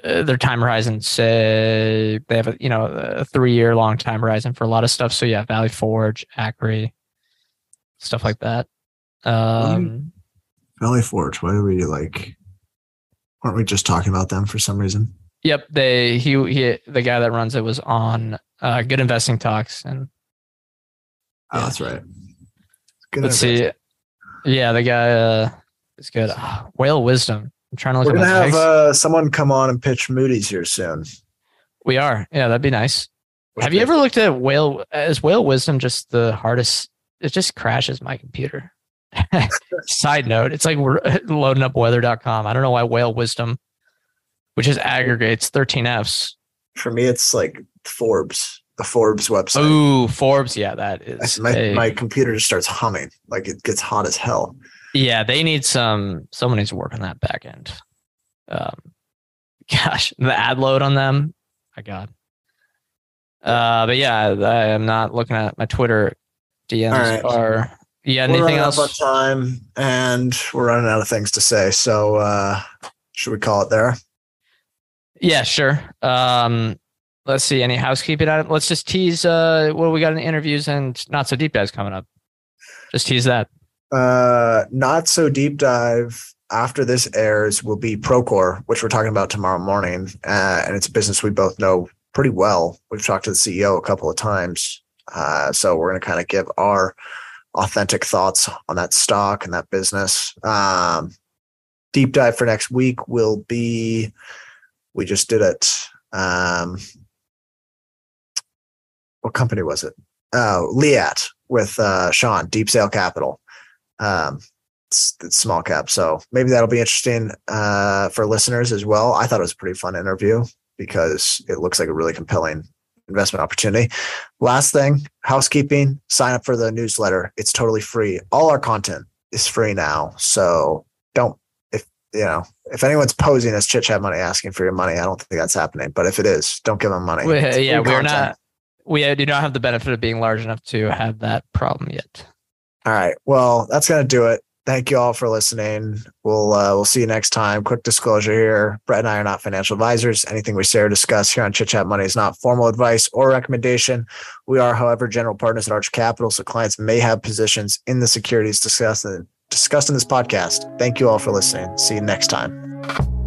uh, their time horizon say they have a you know a three year long time horizon for a lot of stuff. So yeah valley forge Akre stuff like that. Um valley forge why are we like aren't we just talking about them for some reason? Yep they he he the guy that runs it was on uh good investing talks and oh yeah. that's right good let's see yeah the guy uh is good whale wisdom I'm trying to look. We're gonna have uh, someone come on and pitch Moody's here soon. We are. Yeah, that'd be nice. What's have you ever looked at whale? Is whale wisdom just the hardest? It just crashes my computer. Side note: It's like we're loading up weather.com. I don't know why whale wisdom, which is aggregates 13 Fs. For me, it's like Forbes, the Forbes website. Ooh, Forbes. Yeah, that is. My, a, my computer just starts humming like it gets hot as hell. Yeah, they need some. Someone needs to work on that back end. Um, gosh, the ad load on them. My God. Uh, but yeah, I am not looking at my Twitter DMs. Right. Are yeah, anything we're else? Out of time, and we're running out of things to say. So, uh, should we call it there? Yeah, sure. Um, let's see. Any housekeeping item? Let's just tease. Uh, what we got in the interviews and not so deep dives coming up. Just tease that uh, not so deep dive after this airs will be Procore, which we're talking about tomorrow morning. Uh, and it's a business we both know pretty well. We've talked to the CEO a couple of times. Uh, so we're going to kind of give our authentic thoughts on that stock and that business. Um, deep dive for next week will be we just did it. Um, what company was it? Uh, Liat with uh, Sean, Deep Sale Capital. Um, it's, it's, small cap, so maybe that'll be interesting uh, for listeners as well. I thought it was a pretty fun interview because it looks like a really compelling investment opportunity. Last thing, housekeeping, sign up for the newsletter. It's totally free. All our content is free now. So don't if you know, if anyone's posing as chit chat money asking for your money, I don't think that's happening. But if it is, don't give them money. We, yeah, we're not we do not have the benefit of being large enough to have that problem yet. All right. Well, that's gonna do it thank you all for listening. We'll uh, we'll see you next time. Quick disclosure here: Brett and I are not financial advisors. Anything we say or discuss here on Chit Chat Money is not formal advice or recommendation. We are, however, general partners at Arch Capital, so clients may have positions in the securities discussed discussed in this podcast. Thank you all for listening. See you next time.